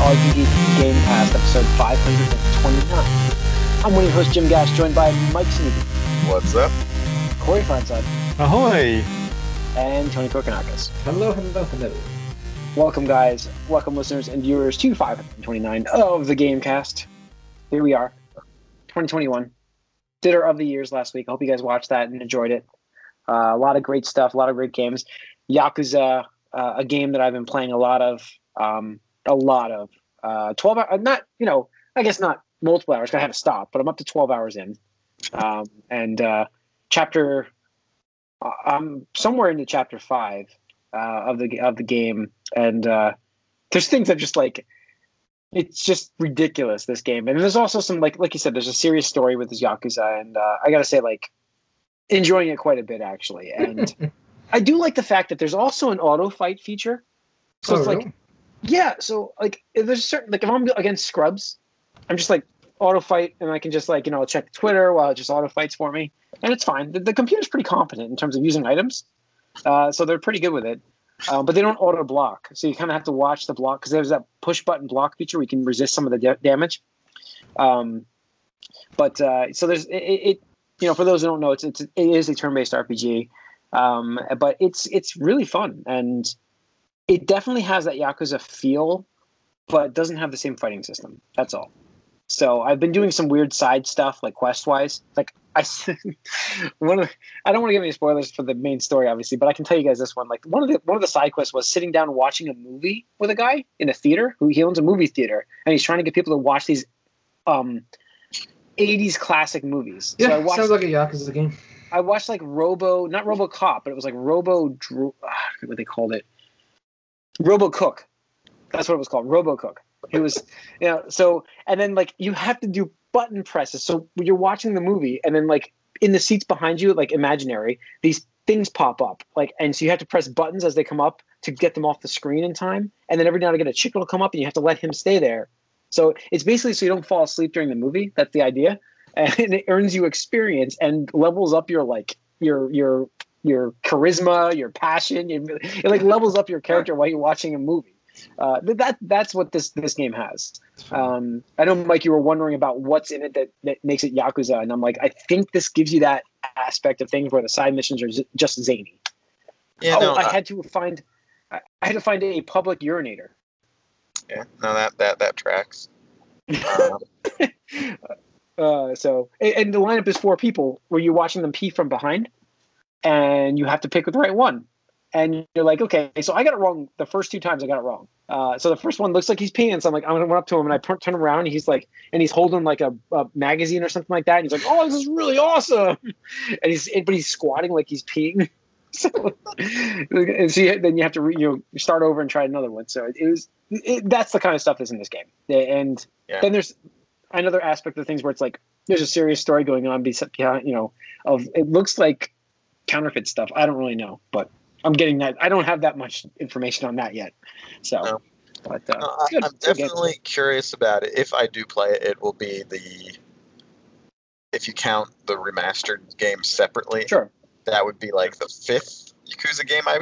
RPG Gamecast, episode 529. I'm one of your hosts, Jim Gash, joined by Mike Sneedy, What's up? Corey Fonside, Ahoy! and Tony Kokonakis. Hello, hello, hello. Welcome, guys. Welcome, listeners and viewers, to 529 of the Gamecast. Here we are, 2021. Dinner of the years last week. I hope you guys watched that and enjoyed it. Uh, a lot of great stuff, a lot of great games. Yakuza, uh, a game that I've been playing a lot of, um, a lot of. Uh, 12 hours, not, you know, I guess not multiple hours, I have to stop, but I'm up to 12 hours in. Um, and uh, chapter, uh, I'm somewhere into chapter five uh, of the of the game, and uh, there's things that just like it's just ridiculous this game. And there's also some like like you said, there's a serious story with this Yakuza, and uh, I gotta say like enjoying it quite a bit actually. And I do like the fact that there's also an auto fight feature. So Oh, it's like really? Yeah, so like there's certain like if I'm against scrubs, I'm just like auto fight and I can just like you know check Twitter while it just auto fights for me, and it's fine. The, the computer's pretty competent in terms of using items, uh, so they're pretty good with it. Um, but they don't auto block, so you kind of have to watch the block because there's that push button block feature you can resist some of the da- damage. Um, but uh, so there's it, it, it, you know for those who don't know, it's, it's it is a turn-based RPG, um, but it's it's really fun and it definitely has that Yakuza feel, but it doesn't have the same fighting system. That's all. So I've been doing some weird side stuff, like quest wise. Like I, one of I don't want to give any spoilers for the main story, obviously, but I can tell you guys this one. Like one of the one of the side quests was sitting down watching a movie with a guy in a theater who he owns a movie theater, and he's trying to get people to watch these um 80s classic movies. Yeah, so I watched sounds like a Yakuza game. I watched like Robo, not Robo Cop, but it was like Robo, Dro- ah, I forget what they called it. Robo Cook. That's what it was called. Robo Cook. It was, you know, so, and then like you have to do button presses. So you're watching the movie and then like in the seats behind you, like imaginary, these things pop up. Like, and so you have to press buttons as they come up to get them off the screen in time. And then every now and again, a chick will come up and you have to let him stay there. So it's basically so you don't fall asleep during the movie. That's the idea and it earns you experience and levels up your like your your your charisma, your passion. It, it like levels up your character while you're watching a movie. Uh, that that's what this this game has. Um, I know, Mike, you were wondering about what's in it that, that makes it Yakuza, and I'm like, I think this gives you that aspect of things where the side missions are z- just zany. Yeah, oh, no, I uh, had to find, I, I had to find a public urinator. yeah, no, that that that tracks. Um, Uh, so and, and the lineup is four people Were you're watching them pee from behind, and you have to pick the right one. And you're like, okay, so I got it wrong the first two times. I got it wrong. Uh, so the first one looks like he's peeing. So I'm like, I'm gonna run up to him and I turn turn around. And he's like, and he's holding like a, a magazine or something like that. And he's like, oh, this is really awesome. And he's but he's squatting like he's peeing. So, and so you, then you have to re, you know start over and try another one. So it, it was it, that's the kind of stuff that's in this game. And Yeah. then there's another aspect of things where it's like there's a serious story going on behind you know of it looks like counterfeit stuff i don't really know but i'm getting that i don't have that much information on that yet so No. but uh, no. I, I'm It's a good game. definitely curious about it. If I do play it, it will be the if you count the remastered game separately, sure that would be like the fifth Yakuza game I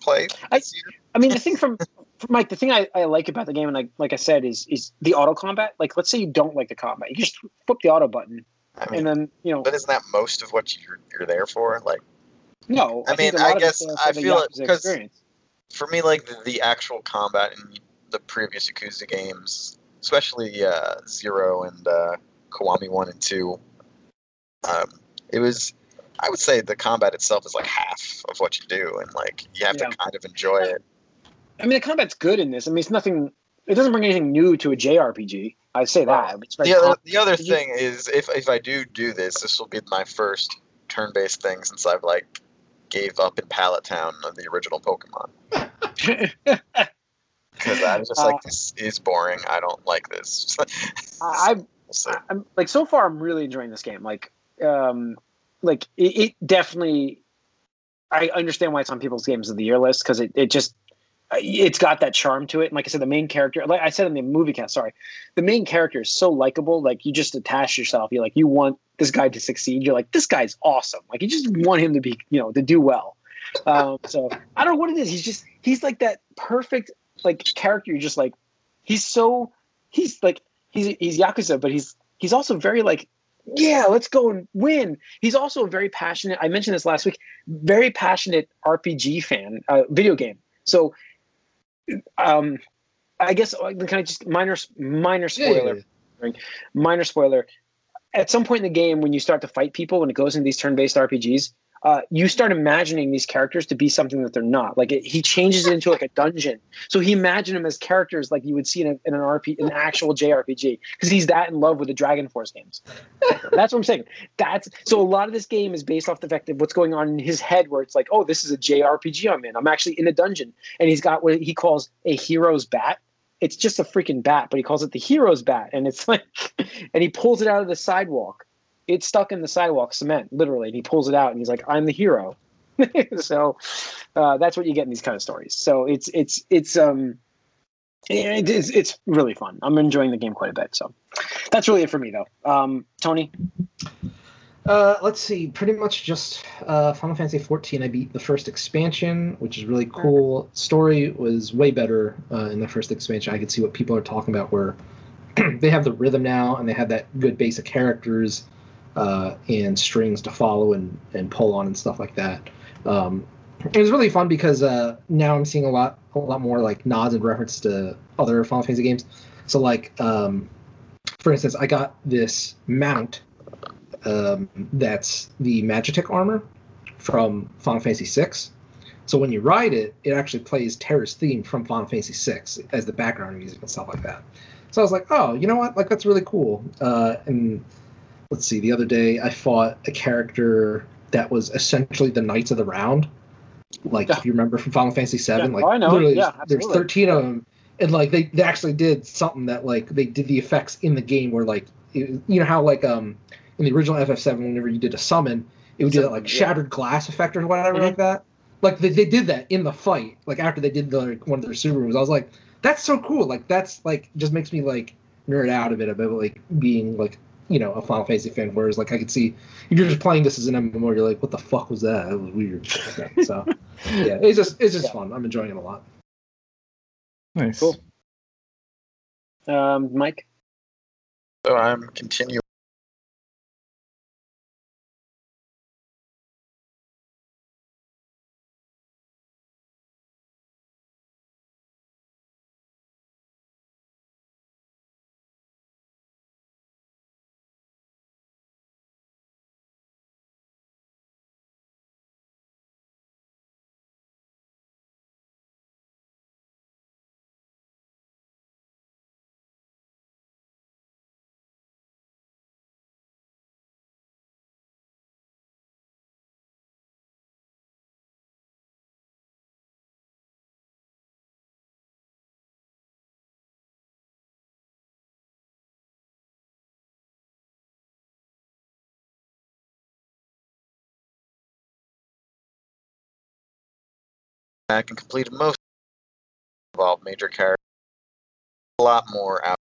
played I- this i mean the thing from, from mike the thing I, I like about the game and I, like i said is is the auto combat like let's say you don't like the combat you just flip the auto button I mean, and then you know but isn't that most of what you're you're there for? Like no I think mean, I guess I feel it because for me, like the, the actual combat in the previous Yakuza games, especially uh, Zero and uh, Kiwami One and Two, um, it was. I would say the combat itself is like half of what you do, and like you have Yeah. to kind of enjoy it. I mean, the combat's good in this. I mean, it's nothing. It doesn't bring anything new to a JRPG. I'd say that. Very The other, the other thing is, if if I do do this, this will be my first turn-based thing since I've like gave up in Pallet Town of the original Pokemon because I was just Uh, like, this is boring. I don't like this. I, We'll see. I'm like so far. I'm really enjoying this game. Like, um, like it, it definitely. I understand why it's on people's games of the year list because it, it just it's got that charm to it. And like I said, the main character, like I said in the movie cast, sorry, the main character is so likable. Like you just attach yourself. You're like, you want this guy to succeed. You're like, this guy's awesome. Like you just want him to be, you know, to do well. Um, so I don't know what it is. He's just he's like that perfect like character. You're just like he's so he's like he's he's yakuza, but he's he's also very like yeah, let's go and win. He's also a very passionate. I mentioned this last week. Very passionate RPG fan, uh, video game. So, um, I guess uh, can I just minor minor spoiler, yeah. minor spoiler. At some point in the game, when you start to fight people, when it goes into these turn-based RPGs, uh, you start imagining these characters to be something that they're not. Like it, he changes it into like a dungeon. So he imagined them as characters like you would see in, a, in an RP, an actual JRPG, because he's that in love with the Dragon Force games. That's what I'm saying. That's so a lot of this game is based off the fact of what's going on in his head, where it's like, oh, this is a JRPG I'm in. I'm actually in a dungeon, and he's got what he calls a hero's bat. It's just a freaking bat, but he calls it the hero's bat, and it's like, and he pulls it out of the sidewalk. It's stuck in the sidewalk cement, literally, and he pulls it out, and he's like, "I'm the hero." so uh, that's what you get in these kind of stories. So it's it's it's um it, it's it's really fun. I'm enjoying the game quite a bit. So that's really it for me, though. Um, Tony, Uh, let's see. Pretty much just uh, Final Fantasy 14. I beat the first expansion, which is really cool. Story was way better uh, in the first expansion. I could see what people are talking about, where they have the rhythm now, and they have that good base of characters uh, and strings to follow and and pull on and stuff like that. Um, it was really fun because uh, now I'm seeing a lot a lot more like nods and reference to other Final Fantasy games. So like um, for instance, I got this mount um, that's the Magitek armor from Final Fantasy VI. So when you ride it, it actually plays Terra's theme from Final Fantasy VI as the background music and stuff like that. So I was like, oh, you know what? Like that's really cool. Uh, and let's see, the other day I fought a character that was essentially the Knights of the Round. Like Yeah. if you remember from Final Fantasy VII, Yeah. like Oh, I know. literally Yeah, there's, there's 13 of them, and like they, they actually did something that like they did the effects in the game where like it, you know how like um in the original FF7 whenever you did a summon, it would do that like shattered glass effect or whatever Mhm. like that. Like they, they did that in the fight, like after they did the like, one of their super moves. I was like, that's so cool. Like that's like just makes me like nerd out a bit about like being like you know a Final Fantasy fan. Whereas like I could see if you're just playing this as an MMO, you're like, what the fuck was that? That was weird. so yeah, it's just it's just Yeah. fun. I'm enjoying it a lot. Nice. Cool. um, Mike. So I'm continuing. And completed most involved major characters. A lot more out.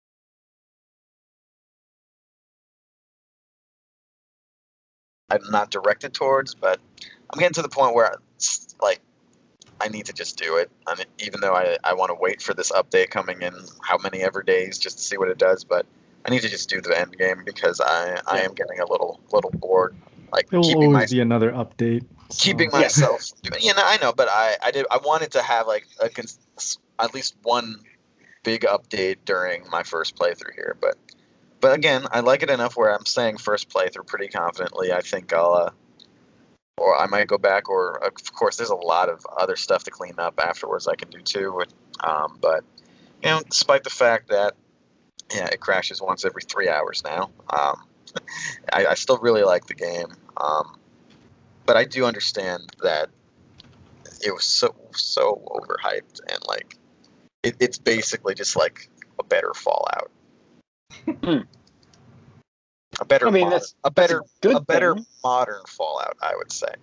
I'm not directed towards, but I'm getting to the point where it's like I need to just do it. I mean, even though I, I want to wait for this update coming in, how many ever days, just to see what it does. But I need to just do the end game because I, I am getting a little little bored. Like There will keeping my always be another update. so- keeping Yeah. myself you know i know but i i did i wanted to have like a cons- at least one big update during my first playthrough here but but again i like it enough where i'm saying first playthrough pretty confidently i think i'll uh or i might go back or of course there's a lot of other stuff to clean up afterwards i can do too um, but you know despite the fact that yeah it crashes once every three hours now um, I, I still really like the game um, but I do understand that it was so so overhyped and like it, it's basically just like a better Fallout. Hmm. A better, I mean, modern, that's- a better, good a better thing. modern Fallout, I would say.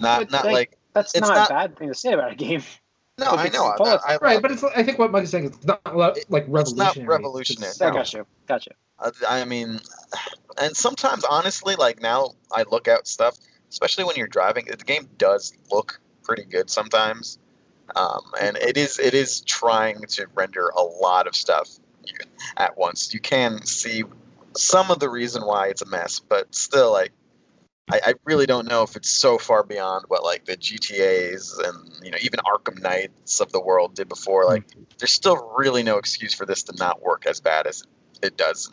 Not, not like, like That's not, not- a bad thing to say about a game. No, but I know, I, Fallout's- I, Right, but it's I think what Mike is saying is not like It- it's not revolutionary. revolutionary. It's- I No. got you. Got you. I, I mean, and sometimes honestly, like now I look at stuff, especially when you're driving. The game does look pretty good sometimes. um, and it is it is trying to render a lot of stuff at once. You can see some of the reason why it's a mess, but still, like I, I really don't know if it's so far beyond what like the GTA's and you know even Arkham Knights of the world did before. Hmm. Like, there's still really no excuse for this to not work as bad as it does.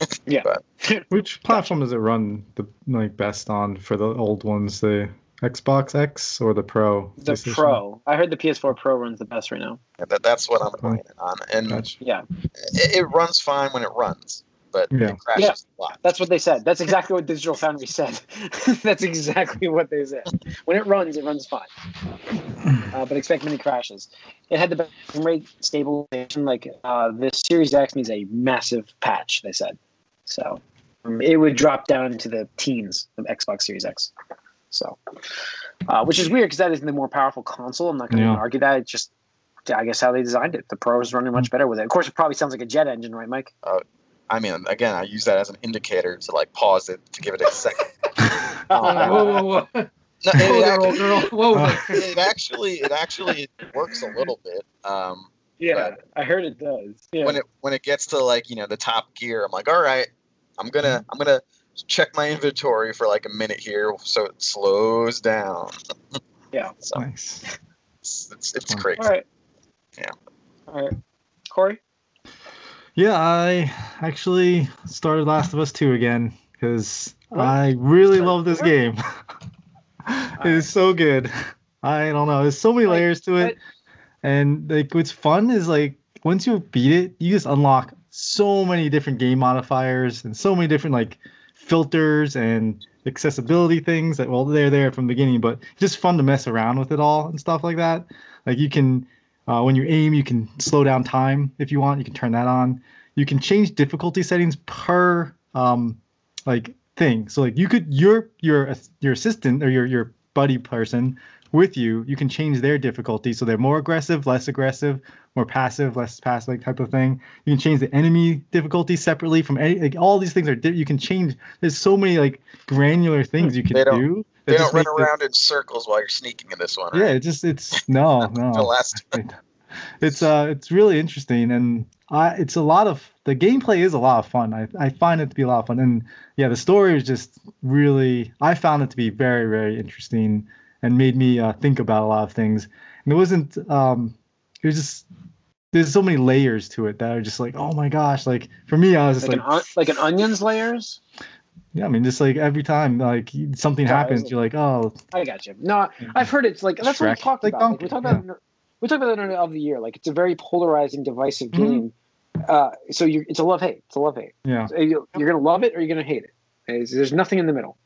Yeah. But Which platform does it run the like best on for the old ones? The Xbox X or the Pro? The Pro. I heard the PS4 Pro runs the best right now. that, that's what I'm playing it on, and Gotcha. Yeah, it, it runs fine when it runs, but Yeah. it crashes Yeah. a lot. that's what they said. That's exactly what Digital Foundry said. that's exactly what they said. When it runs, it runs fine. Uh, but expect many crashes. It had the best frame rate stabilization. Like uh, this Series X needs a massive patch. They said, so um, it would drop down into the teens of Xbox Series X. So, uh, which is weird because that is the more powerful console. I'm not going to Yeah. argue that. It's just, I guess, how they designed it. The Pro is running much better with it. Of course, it probably sounds like a jet engine, right, Mike? I mean, again, I use that as an indicator to like pause it to give it a second. whoa, whoa, whoa! No, Whoa it, actually, girl. Whoa. It actually, it actually works a little bit. Um, Yeah, I heard it does. Yeah. when it when it gets to like you know the top gear, I'm like, all right, I'm gonna I'm gonna check my inventory for like a minute here, so it slows down. Yeah. So Nice. it's it's, it's crazy. All right. Yeah. All right. Corey? Yeah, I actually started Last of Us 2 again because What? I really love this game. it is so good. I don't know. There's so many layers to it. And like what's fun is like once you beat it, you just unlock so many different game modifiers and so many different like filters and accessibility things that well they're there from the beginning, but just fun to mess around with it all and stuff like that. Like you can uh, when you aim, you can slow down time if you want. You can turn that on. You can change difficulty settings per um, like thing. So like you could your your your assistant or your your buddy person with you, you can change their difficulty so they're more aggressive, less aggressive, more passive, less passive like type of thing. You can change the enemy difficulty separately from any like all these things are you can change. There's so many like granular things you can They do. They don't run around in circles while you're sneaking in this one. yeah, Right? it just it's no, no. The last It's uh it's really interesting and I it's a lot of the gameplay is a lot of fun. I, I find it to be a lot of fun. And yeah, the story is just really I found it to be very, very interesting and made me uh, think about a lot of things. And it wasn't um it was just there's so many layers to it that are just like, oh my gosh, like for me I was just Like, like, an, on- like an onions layers? yeah, I mean just like every time like something Yeah, happens, you're like, oh I got you. No, I've heard it's like that's what we Shrek. talked Like about. Like, we talked about it- we talked about it of the year. Like it's a very polarizing, divisive Mhm. game. Uh, so you it's a love hate. It's a love hate. yeah. So you- You're gonna love it or you're gonna hate it. There's nothing in the middle.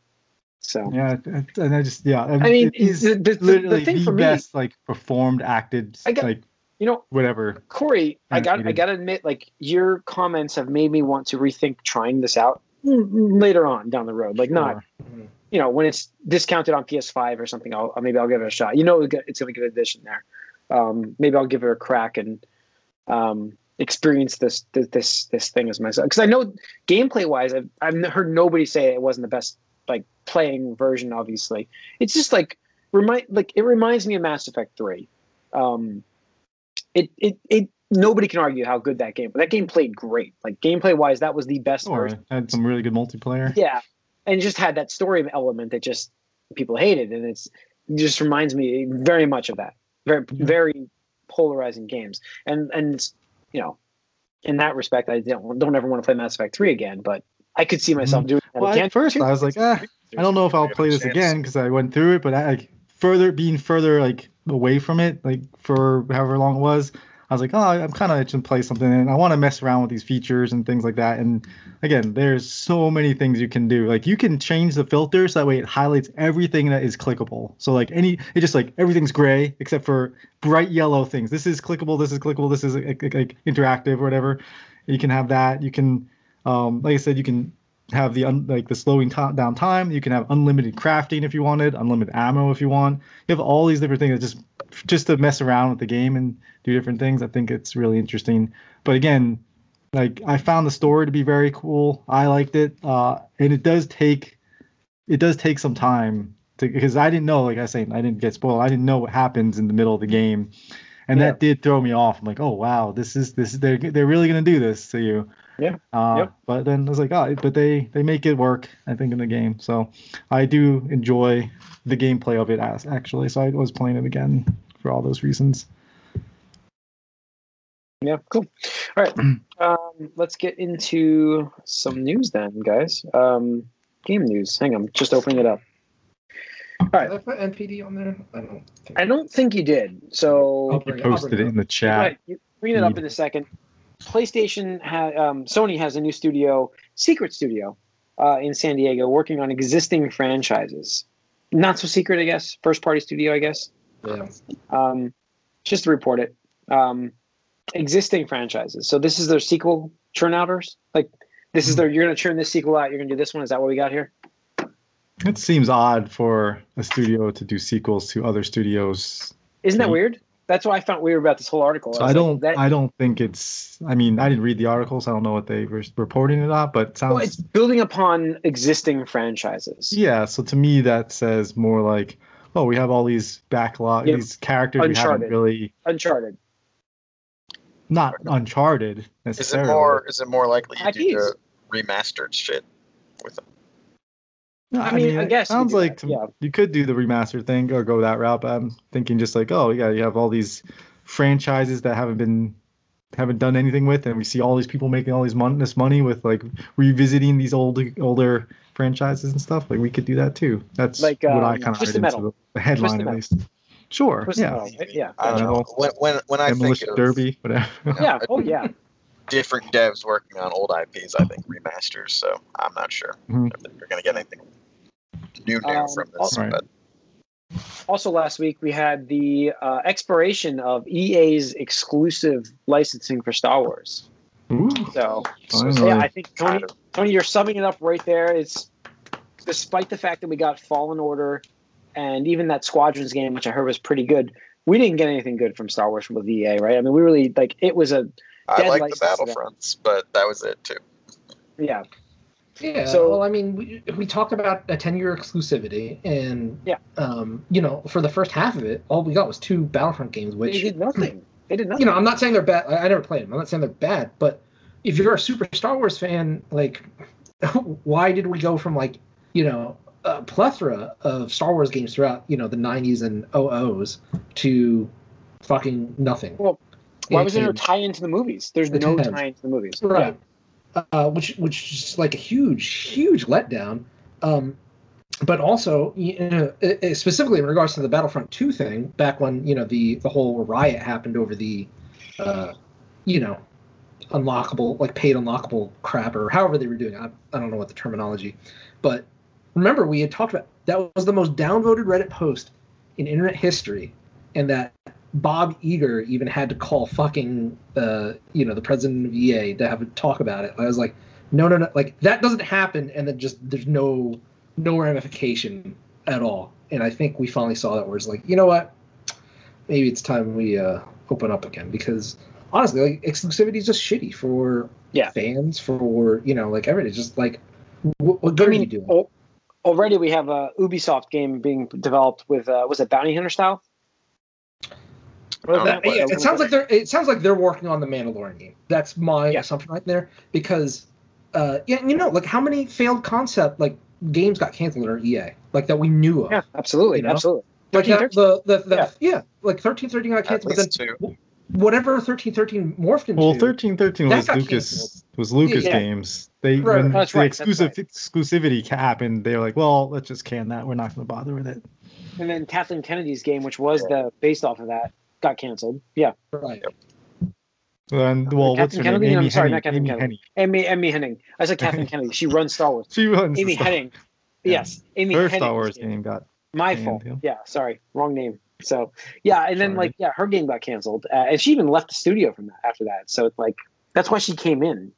So Yeah, and I just yeah, I mean, it is the, the, the, literally the thing the for me, best like performed, acted, I got- like you know, whatever. Corey, I got I got to admit, like your comments have made me want to rethink trying this out later on down the road. Like not, Sure. you know, when it's discounted on PS5 or something, I'll maybe I'll give it a shot. You know, it's gonna get an addition there. Um, maybe I'll give it a crack and um, experience this this this, this thing as myself. Because I know gameplay wise, I've I've heard nobody say it wasn't the best like playing version. Obviously, it's just like remind like it reminds me of Mass Effect Three. Um, it it it nobody can argue how good that game. But That game played great. Like gameplay wise, that was the best version. had some really good multiplayer. Yeah, and just had that story element that just people hated, and it's it just reminds me very much of that. Very Yeah. very polarizing games, and and it's, you know, in that respect, I don't don't ever want to play Mass Effect three again, but I could see myself doing Mm-hmm. Well, again. at first I was like, ah, I don't know if I'll Give it a play this chance. again because I went through it, but I, like further being further like away from it, like for however long it was, I was like, oh, I'm kind of itching to play something, and I want to mess around with these features and things like that. And again, there's so many things you can do. Like you can change the filters that way it highlights everything that is clickable. So like any, it just like everything's gray except for bright yellow things. This is clickable. This is clickable. This is like, like, like interactive or whatever. You can have that. You can, um, like I said, you can have the un, like the slowing ti- down time. You can have unlimited crafting if you wanted, unlimited ammo if you want. You have all these different things that just just to mess around with the game and do different things. I think it's really interesting. But again, like I found the story to be very cool. I liked it, uh, and it does take it does take some time to because I didn't know, like I saying, I didn't get spoiled. I didn't know what happens in the middle of the game, and Yeah. that did throw me off. I'm like, oh wow, this is this is they're they're really gonna do this to you. Yeah. Uh, Yep. But then I was like, oh, but they they make it work. I think in the game, so I do enjoy the gameplay of it as actually. So I was playing it again for all those reasons. Yeah, cool. All right, um, let's get into some news then, guys. Um, game news. Hang on, just opening it up. All right. Did I put NPD on there? I don't think. I don't think you did. So I'll You it- posted it it in the chat. Right, you bring it up in a second. PlayStation, ha- um, Sony has a new studio, Secret Studio, uh, in San Diego, working on existing franchises. Not so secret, I guess. First party studio, I guess. Yeah. Um, just to report it. Um, existing franchises. So this is their sequel churn outers. Like this is their. You're gonna churn this sequel out. You're gonna do this one. Is that what we got here? It seems odd for a studio to do sequels to other studios. Isn't that Mhm. weird? That's what I found weird about this whole article. So was I don't. that- I don't think it's. I mean, I didn't read the articles. I don't know what they were reporting it on, but it sounds. well, it's building upon existing franchises. Yeah, so to me that says more like, oh, we have all these backlog, Yeah, these characters we haven't really Uncharted. not Uncharted necessarily. Is it necessarily. more? Is it more likely you do the remastered shit with them? No, I mean, I guess you sounds like to- yeah. you could do the remaster thing or go that route, but I'm thinking just like, oh yeah, you have all these franchises that haven't been haven't done anything with, and we see all these people making all these mon- this money with like revisiting these old older franchises and stuff. Like we could do that too. That's Like, what I um, kind of Twisted read into the, the headline Twisted at least. Sure, Twisted yeah. Yeah. I don't know. When when, when I think of Derby, whatever. Yeah. Oh yeah. Different devs working on old IPs, I think remasters. So I'm not sure Mhm. if you're gonna get anything new new Um, from this. also- Right. But Also, last week we had the uh, expiration of EA's exclusive licensing for Star Wars. Ooh, So, so yeah, I think Tony, Tony, you're summing it up right there. It's despite the fact that we got Fallen Order and even that Squadrons game, which I heard was pretty good. We didn't get anything good from Star Wars with EA, right? I mean, we really like it was a I like the license to them. Battlefronts, but that was it too. yeah, Yeah. So- well, I mean, we, we talked about a ten-year exclusivity, and Yeah. um, you know, for the first half of it, all we got was two Battlefront games, which. they which did nothing. They did nothing. you know, I'm not saying they're bad. I, I never played them. I'm not saying they're bad, but if you're a super Star Wars fan, like, why did we go from like, you know, a plethora of Star Wars games throughout, you know, the 90s and 00s to fucking nothing? Well, Why wasn't there a And- tie into the movies? There's The no tie into the movies. right uh, which which is like a huge huge letdown um but also you know specifically in regards to the battlefront 2 thing back when you know the the whole riot happened over the uh you know unlockable like paid unlockable crap or however they were doing it. I, I don't know what the terminology but remember we had talked about that was the most downvoted reddit post in internet history and that Bob Iger even had to call fucking uh, you know the president of EA to have a talk about it. I was like, no, no, no, like that doesn't happen, and then just there's no no ramification at all. And I think we finally saw that where it's like, you know what, maybe it's time we uh, open up again because honestly, like exclusivity is just shitty for Yeah. fans for you know like everything. It's just like what, what good I are you doing? al- already we have a Ubisoft game being developed with uh, was it Bounty Hunter style? I That- yeah, it sounds like they're it sounds like they're working on the Mandalorian game. That's my Yeah. assumption right there because uh yeah, you know, like how many failed concept like games got canceled at EA like that we knew of. Yeah, absolutely, You know? absolutely. Like that, the the, the Yeah. yeah. like thirteen thirteen got At canceled, but then two. whatever thirteen thirteen morphed into. Well, thirteen thirteen was Lucas canceled. was Lucas Yeah. games. They Right, when that's the right, that's exclusive right. exclusivity happened, they were like, well, let's just can that. We're not going to bother with it. And then Kathleen Kennedy's game, which was the based off of that, got canceled. Yeah, right. And well, what's her Kathleen name? Kennedy? I'm Amy sorry, Hennig. not Kathleen Amy Kennedy. Hennig. Amy Amy Hennig. I said Kathleen Kennedy. She runs Star Wars. She runs Amy the Star- Hennig. Yeah. Yes, Amy Her Hennig's Star Wars game. game got My fault. yeah. Yeah, sorry, wrong name. So yeah, and then Sorry. like yeah, her game got canceled, uh, and she even left the studio from that after that. So it's like that's why she came in.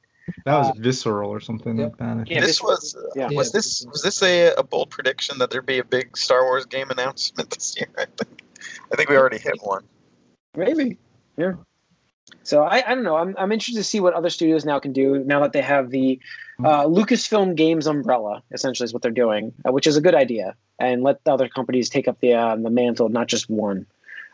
that was Uh, visceral or something Yep. like that. Yeah, this this was uh, yeah. was Yeah. this was this a, a bold prediction that there'd be a big Star Wars game announcement this year? I think I think we already hit one. Maybe. Yeah. So I, I don't know. I'm, I'm interested to see what other studios now can do now that they have the uh, Lucasfilm Games umbrella. Essentially, is what they're doing, uh, which is a good idea. and let the other companies take up the uh, the mantle, not just one.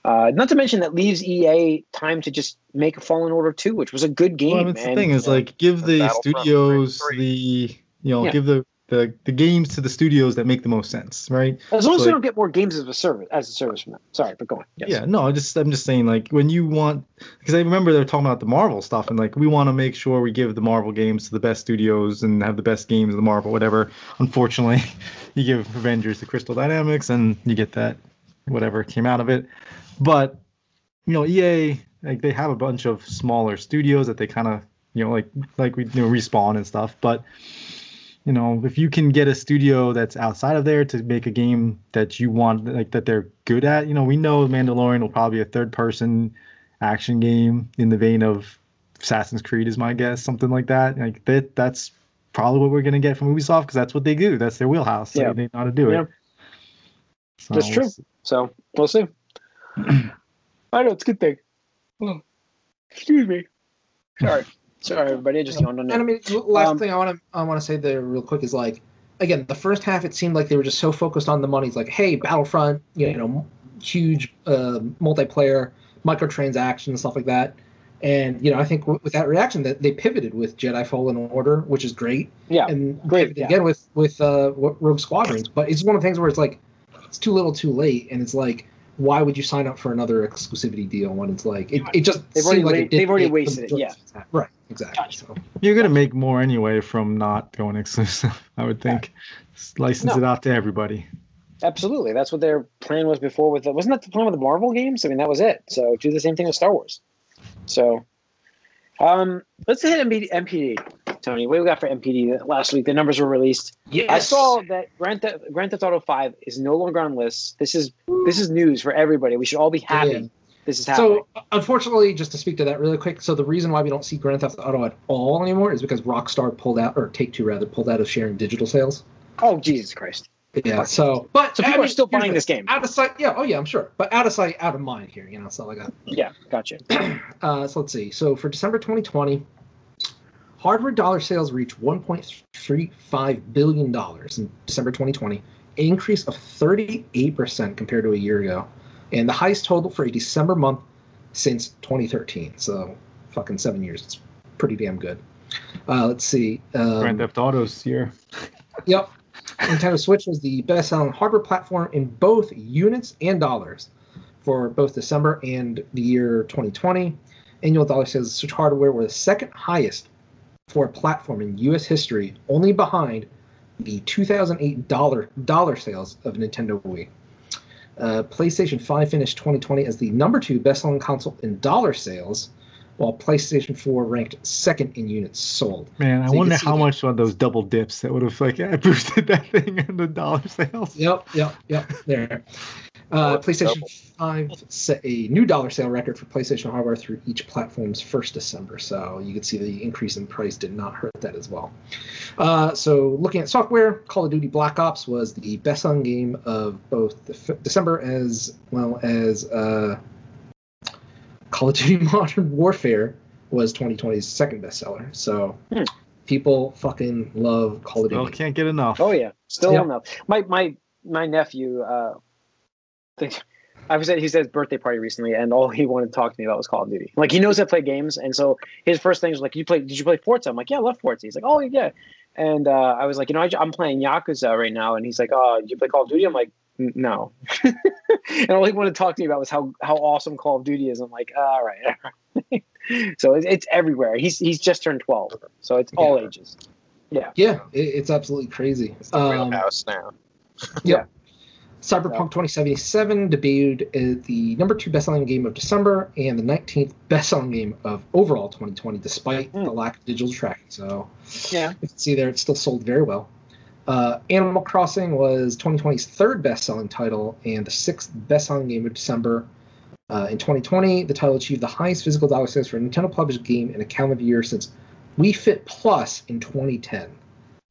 Uh, not to mention that leaves EA time to just make a Fallen Order 2, which was a good game. Well, that's the thing is like give the studios the you know Yeah. give the, the the games to the studios that make the most sense, right? as long as we like- don't get more games as a service as a service from them. Sorry, but go on. Yes. Yeah, no, I just I'm just saying like when you want because I remember they were talking about the Marvel stuff and like we want to make sure we give the Marvel games to the best studios and have the best games of the Marvel whatever. Unfortunately, you give Avengers to Crystal Dynamics and you get that whatever came out of it. But you know, EA like they have a bunch of smaller studios that they kind of you know like like we you know respawn and stuff, but you know, if you can get a studio that's outside of there to make a game that you want, like that they're good at, you know, we know Mandalorian will probably be a third person action game in the vein of Assassin's Creed, is my guess, something like that. Like that, that's probably what we're gonna get from Ubisoft because that's what they do. That's their wheelhouse. So Yeah. they know how to do Yeah. it. So That's true. we'll. So we'll see. I know it's a good thing. Oh, excuse me. Sorry. Sorry, everybody. I just yawned on And I mean, last Um, thing I want to I want to say there real quick is like, again, the first half it seemed like they were just so focused on the money. It's like, hey, Battlefront, you know, huge uh, multiplayer, microtransactions, stuff like that. And you know, I think w- with that reaction, that they pivoted with Jedi Fallen Order, which is great, Yeah. and great, yeah. again with with uh, Rogue Squadrons. But it's one of the things where it's like, it's too little, too late, and it's like, why would you sign up for another exclusivity deal when it's like it, it just They've already like it they've already wasted it, yeah. Right, exactly. Gotcha. So. You're gonna make more anyway from not going exclusive. I would think. Just license No. it out to everybody. Absolutely. That's what their plan was before with the, wasn't that the plan with the Marvel games? I mean, that was it. So do the same thing with Star Wars. So um let's hit NPD, NPD. Tony, what do we got for NPD last week? The numbers were released. Yes. I saw that Grand Theft, Grand Theft Auto 5 is no longer on lists. This is this is news for everybody. We should all be happy. This is happening. So, unfortunately, just to speak to that really quick, so the reason why we don't see Grand Theft Auto at all anymore is because Rockstar pulled out, or Take Two rather, pulled out of sharing digital sales. oh Jesus Christ! Yeah. So, but So people I are still buying this game. Out of sight, yeah. Oh yeah, I'm sure. But out of sight, out of mind here, you know, stuff like that. Yeah, gotcha. Uh, so let's see. So for December 2020, hardware dollar sales reached 1.35 billion dollars in December 2020, an increase of 38 percent compared to a year ago, and the highest total for a December month since 2013. So fucking seven years. It's pretty damn good. Uh, let's see. Um, Grand Theft Auto's here. Yep. Nintendo Switch was the best selling hardware platform in both units and dollars for both December and the year 2020. Annual dollar sales of Switch hardware were the second highest for a platform in US history, only behind the 2008 dollar dollar sales of Nintendo Wii. Uh, PlayStation 5 finished 2020 as the number two best selling console in dollar sales, while PlayStation 4 ranked second in units sold. Man, I So wonder how that- much on those double dips that would have like boosted that thing in the dollar sales. Yep, yep, yep. There. Uh, PlayStation double. 5 set a new dollar sale record for PlayStation hardware through each platform's first December. So you can see the increase in price did not hurt that as well. Uh, so looking at software, Call of Duty Black Ops was the best-selling game of both the f- December as well as uh, Call of Duty Modern Warfare was 2020's second bestseller. So Hmm. people fucking love Call of Duty. Well, can't get enough. Oh yeah, still Yeah. enough. My my my nephew, uh, think- I was at he said his birthday party recently, and all he wanted to talk to me about was Call of Duty. Like he knows I play games, and so his first thing was like, "You play? Did you play Forza?" I'm like, "Yeah, I love Forza." He's like, "Oh yeah," and uh, I was like, "You know, I, am playing Yakuza right now," and he's like, "Oh, you play Call of Duty?" I'm like, "No," and all he wanted to talk to me about was how how awesome Call of Duty is. I'm like, "All right." all right." so it's, it's everywhere. He's he's just turned 12, so it's all Yeah. ages. Yeah. Yeah, it, it's absolutely crazy. It's the Um, wheelhouse now. Cyberpunk 2077 debuted as the number two best-selling game of December and the 19th best-selling game of overall 2020, despite Hmm. the lack of digital tracking. So Yeah. you can see there, it still sold very well. Uh, Animal Crossing was 2020's third best-selling title and the sixth best-selling game of December. Uh, in 2020, the title achieved the highest physical dollar sales for a Nintendo published game in a calendar year since Wii Fit Plus in 2010.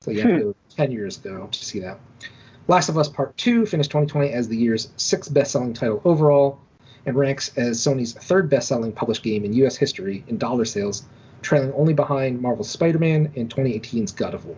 So you have to Hmm. go 10 years ago to see that. Last of Us Part 2 finished 2020 as the year's sixth best-selling title overall and ranks as Sony's third best-selling published game in US history in dollar sales, trailing only behind Marvel's Spider-Man and 2018's God of War.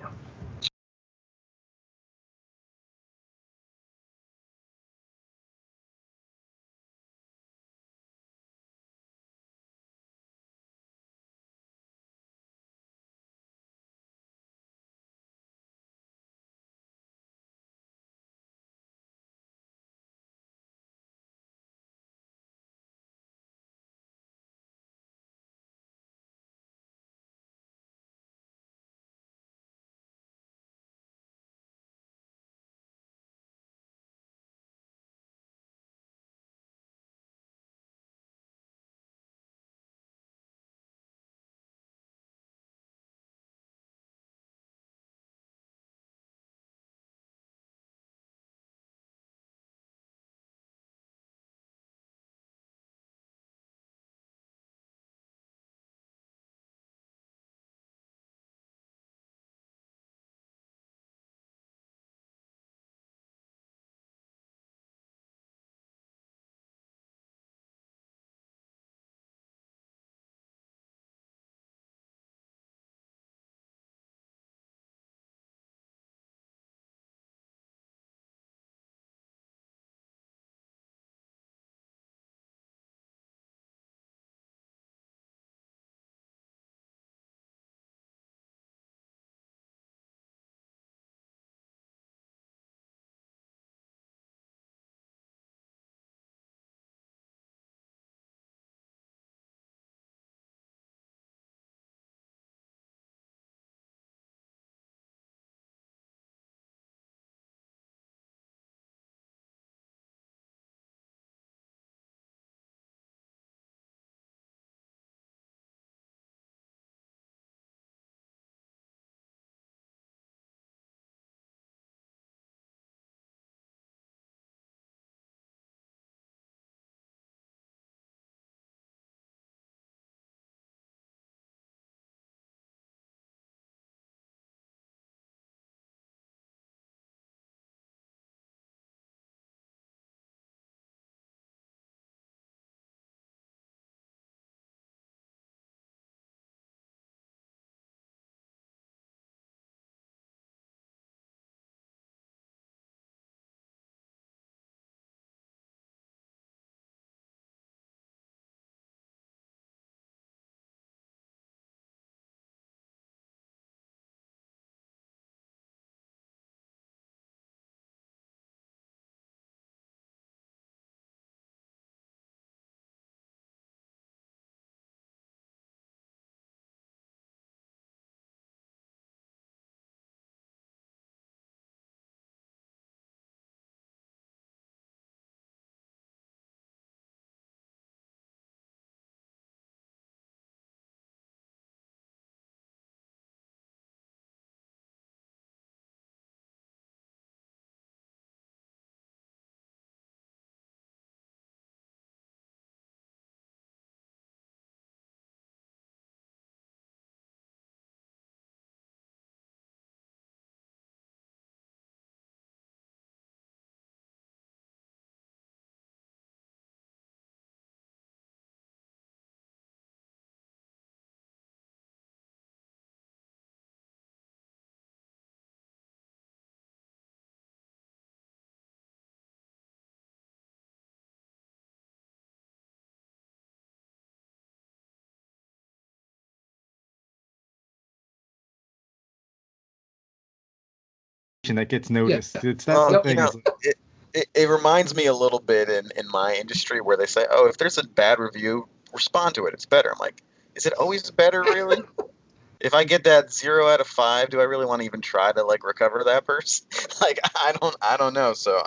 That gets noticed. It's that's Well, the you know, it, it, it reminds me a little bit in, in my industry where they say, oh, if there's a bad review, respond to it. It's better. I'm like, is it always better, really? if I get that zero out of five, do I really want to even try to like recover that person? like, I don't, I don't know. So,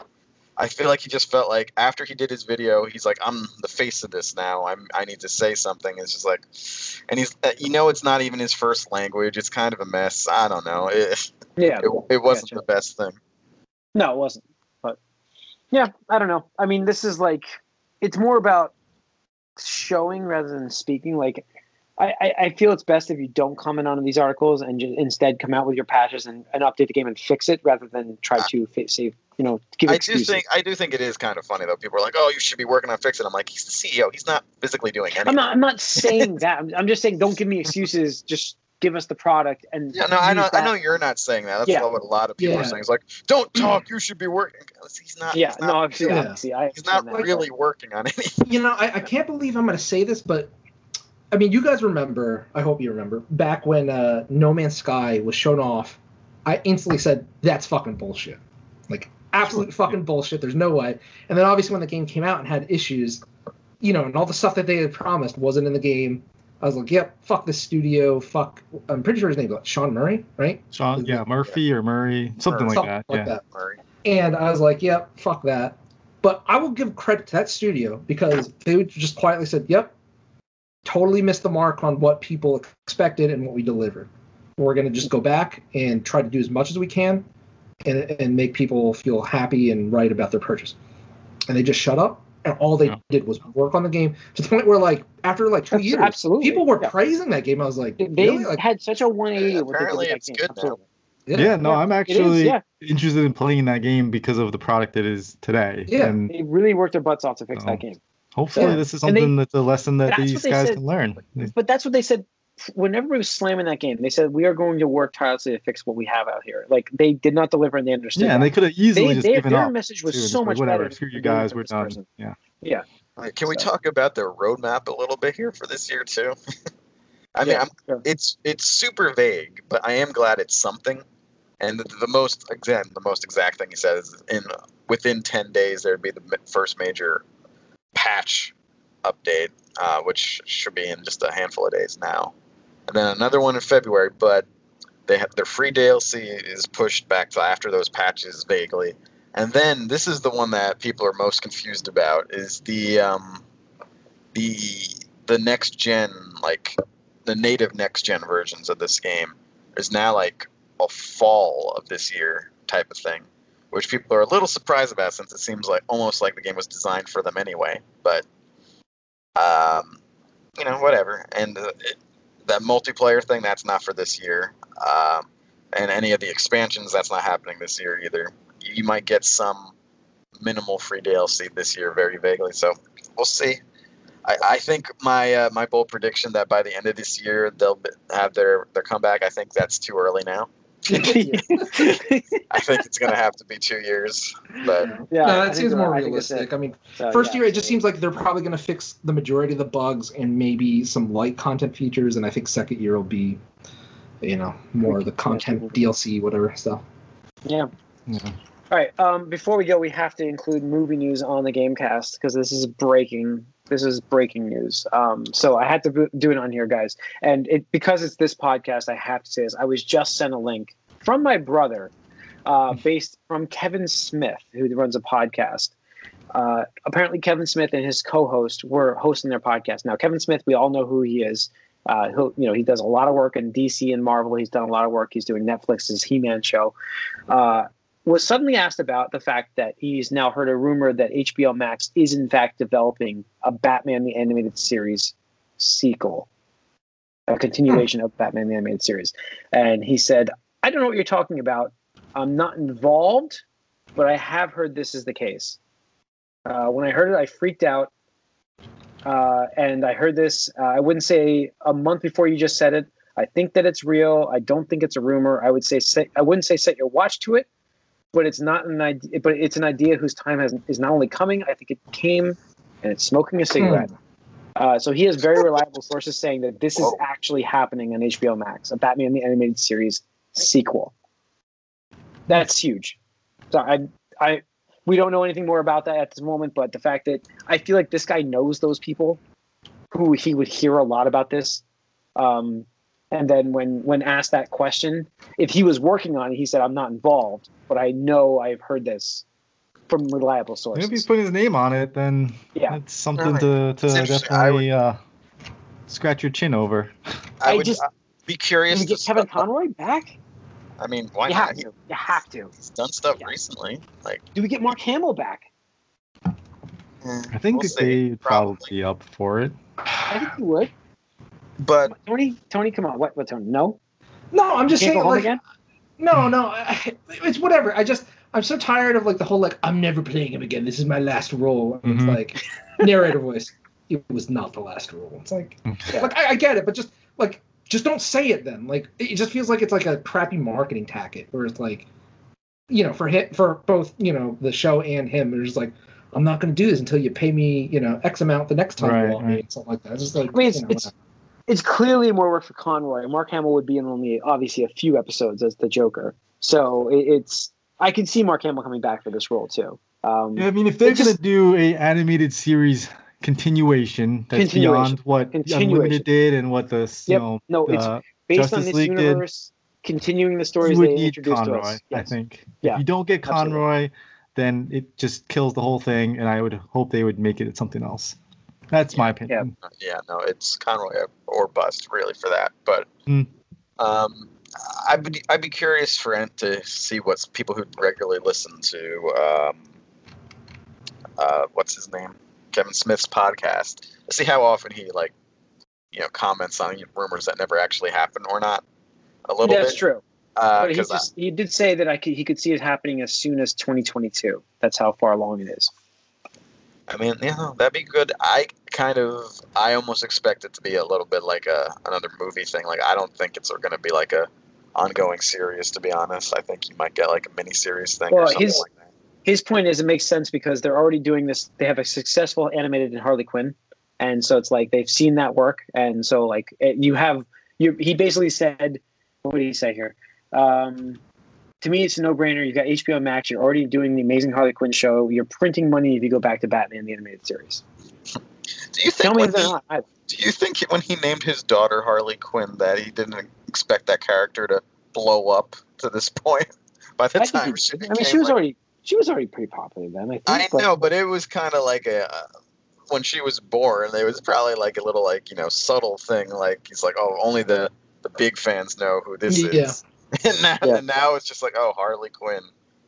I feel like he just felt like after he did his video, he's like, I'm the face of this now. I'm, I need to say something. It's just like, and he's, uh, you know, it's not even his first language. It's kind of a mess. I don't know. It, Yeah. it, it wasn't Gotcha. the best thing. No, it wasn't. But yeah, I don't know. I mean, this is like it's more about showing rather than speaking. Like, I, I, I feel it's best if you don't comment on these articles and just instead come out with your patches and, and update the game and fix it rather than try to fi- save. You know, give I do think I do think it is kind of funny though. People are like, "Oh, you should be working on fixing." I'm like, "He's the CEO. He's not physically doing anything." I'm not. I'm not saying that. I'm, I'm just saying don't give me excuses. Just give us the product and Yeah, no, I use know. I know you're not saying that. That's Yeah. what a lot of people Yeah. are saying. It's like, "Don't talk. You should be working." He's not. Yeah, he's no, not, obviously, yeah. obviously, I he's not understand that. really working on anything. You know, I, I can't believe I'm going to say this, but I mean, you guys remember, I hope you remember, back when uh, No Man's Sky was shown off, I instantly said, that's fucking bullshit. Like, absolute fucking bullshit. There's no way. And then obviously when the game came out and had issues, you know, and all the stuff that they had promised wasn't in the game, I was like, yep, fuck this studio, fuck. I'm pretty sure his name was Sean Murray, right? Sean, yeah, Murphy or Murray, something like Something that. like yeah. that. Murray. And I was like, yep, fuck that. But I will give credit to that studio because they just quietly said, yep, totally missed the mark on what people expected and what we delivered. We're going to just go back and try to do as much as we can and, and make people feel happy and right about their purchase. And they just shut up. And all they Yeah. did was work on the game to the point where, like, after like two years, absolutely. people were Yeah. praising that game. I was like, They really? Like, had such a 180 Yeah, of what they did apparently it's game. good now. Absolutely. Yeah, no, I'm It is, actually yeah. interested in playing that game because of the product it is today. Yeah. And They really worked their butts off to fix that game. hopefully Yeah. this is And they- something that's a lesson that these guys said. can learn. But that's what they said when everybody was slamming that game. They said we are going to work tirelessly to fix what we have out here. Like they did not deliver and they understood. Yeah, and they could have easily They- just they- given their up. message was too, so much like, whatever, better. screw you than doing it guys, we're done. person. Yeah. Like, Can we talk about their roadmap a little bit here for this year too? I mean, Yeah, I'm, sure. it's it's super vague, but I am glad it's something. And the, the most again, the most exact thing he said is in within ten days there'd be the first major patch update, uh, which should be in just a handful of days now, and then another one in February. But they have their free DLC is pushed back to after those patches vaguely, and then this is the one that people are most confused about is the um, the the next gen like the native next gen versions of this game is now like a fall of this year type of thing, which people are a little surprised about since it seems like almost like the game was designed for them anyway. But um, you know, whatever. And uh, it, that multiplayer thing that's not for this year. Um, and any of the expansions that's not happening this year either. You might get some minimal free DLC this year, very vaguely. So we'll see. I, I think my uh, my bold prediction that by the end of this year they'll have their their comeback. I think that's too early now. I think it's gonna have to be two years. But yeah, no, that think seems more right. I realistic. it. I mean, So, First yeah, year, it just seems like they're probably going to fix the majority of the bugs and maybe some light content features. And I think second year will be, you know, more of the content DLC, whatever stuff. Yeah. Yeah. All right. Um, before we go, we have to include movie news on the GameCast because this is breaking. This is breaking news. Um, so I had to do it on here, guys. And it because it's this podcast, I have to say this. I was just sent a link from my brother, uh, based from Kevin Smith, who runs a podcast. Uh, apparently, Kevin Smith and his co-host were hosting their podcast. Now, Kevin Smith, we all know who he is. Uh, he'll, you know, he does a lot of work in DC and Marvel. He's done a lot of work. He's doing Netflix's He-Man show. Uh, was suddenly asked about the fact that he's now heard a rumor that HBO Max is in fact developing a Batman the Animated Series sequel, a continuation of Batman the Animated Series. And he said, I don't know what you're talking about. I'm not involved, but I have heard this is the case. Uh, when I heard it, I freaked out. Uh, and I heard this, uh, I wouldn't say a month before you just said it. I think that it's real. I don't think it's a rumor. I would say, set, I wouldn't say set your watch to it, but it's not an idea. But it's an idea whose time has is not only coming. I think it came, and it's smoking a cigarette. Uh, so he has very reliable sources saying that this is actually happening on HBO Max, a Batman the Animated Series sequel. That's huge. So I, I, we don't know anything more about that at this moment, but the fact that I feel like this guy knows those people who he would hear a lot about this. Um, and then when when asked that question, if he was working on it, he said, "I'm not involved, but I know I've heard this from reliable sources." If he's putting his name on it, then Yeah. it's something Alright. to, to It's interesting. I definitely uh, scratch your chin over. I I would just- uh, be Can curious. we get to Kevin stuff- Conroy back? I mean, why You not? have to. You have to. He's done stuff Yeah. recently. Like, Do we get Mark Hamill back? I think we'll they'd probably be up for it. I think he would. But Tony, Tony, come on. What? What? Tony? No. No, I'm just saying go like again. no, no, I- it's whatever. I just I'm so tired of like the whole like I'm never playing him again. This is my last role. It's Mhm. like narrator voice. It was not the last role. It's like Yeah. like I, I get it, but just like just don't say it then. Like it just feels like it's like a crappy marketing tactic where it's like you know for hit for both you know the show and him. It's just like I'm not going to do this until you pay me you know X amount the next time Right, you want me. right. Something like that. It's just like I mean, it's you know, it's it's clearly more work for Conroy. Mark Hamill would be in only obviously a few episodes as the Joker, so it, it's I can see Mark Hamill coming back for this role too. Um, Yeah, I mean, if they're gonna do a animated series continuation that's Continuation. beyond what Continuation. Unlimited did and what the you Yep. know no, it's uh, based Justice on this League did. universe, continuing the stories you would they need introduced to Conroy. us. I Yes. think Yeah, if you don't get absolutely. Conroy, then it just kills the whole thing, and I would hope they would make it something else. That's my opinion. yeah, no, it's Conroy or bust really for that. But Hmm. um, I'd be I'd be curious for Ent to see what people who regularly listen to um, uh, what's his name, Kevin Smith's podcast, to see how often he like you know comments on rumors that never actually happened or not. A little That's bit, true. But he, because just, he did say that I could, he could see it happening as soon as 2022. That's how far along it is. I mean, you know, that'd be good. I kind of, I almost expect it to be a little bit like a another movie thing. Like, I don't think it's going to be like a ongoing series. To be honest, I think you might get like a mini series thing or Well, something his- like that. his point is it makes sense because they're already doing this they have a successful animated in harley quinn and so it's like they've seen that work and so like it, you have you he basically said what did he say here um, to me it's a no-brainer You've got hbo max you're already doing the amazing harley quinn show you're printing money if you go back to batman the animated series Do you tell think me when he, not do you think when he named his daughter Harley Quinn that he didn't expect that character to blow up to this point? By the I time he- she I mean she was like- already she was already pretty popular then i think I but- know, but it was kind of like a uh, when she was born. It was probably like a little like you know subtle thing. Like he's like, oh, only the the big fans know who this Yeah. is. and now, Yeah. and now it's just like, oh, Harley Quinn,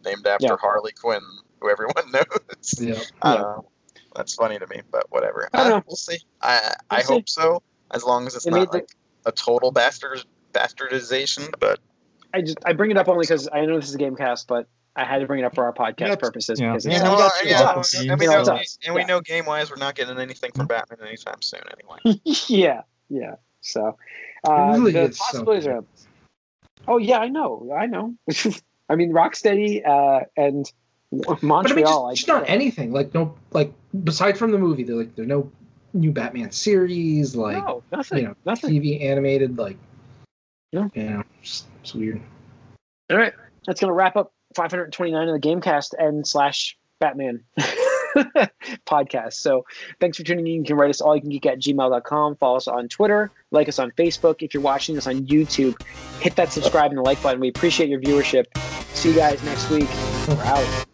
named after Yeah. Harley Quinn, who everyone knows. Yeah. I don't know. That's funny to me, but whatever. I don't Uh, know. We'll see. I I We'll see. hope so, as long as it's They not made the- like a total bastard bastardization. But I just I bring it up only because I know this is a game cast, but I had to bring it up for our podcast Yeah, purposes yeah. because Yeah, it's, no, Well, got uh, you. yeah, Awesome and we know, and we know game wise, we're not getting anything from Batman anytime soon, anyway. yeah, yeah. So uh, really the possibilities good. are. Oh yeah, I know, I know. I mean, Rocksteady uh, and But I mean, Montreal. just, just not anything. Like no, like besides from the movie, they're like there's no new Batman series, like no, nothing, you know, nothing. TV animated, like No. you know, just, it's weird. All right, that's gonna wrap up 529 of the Gamecast and slash Batman podcast. So thanks for tuning in. You can write us all you can geek at gmail.com. Follow us on Twitter. Like us on Facebook. If you're watching this on YouTube, hit that subscribe and the like button. We appreciate your viewership. See you guys next week. We're out.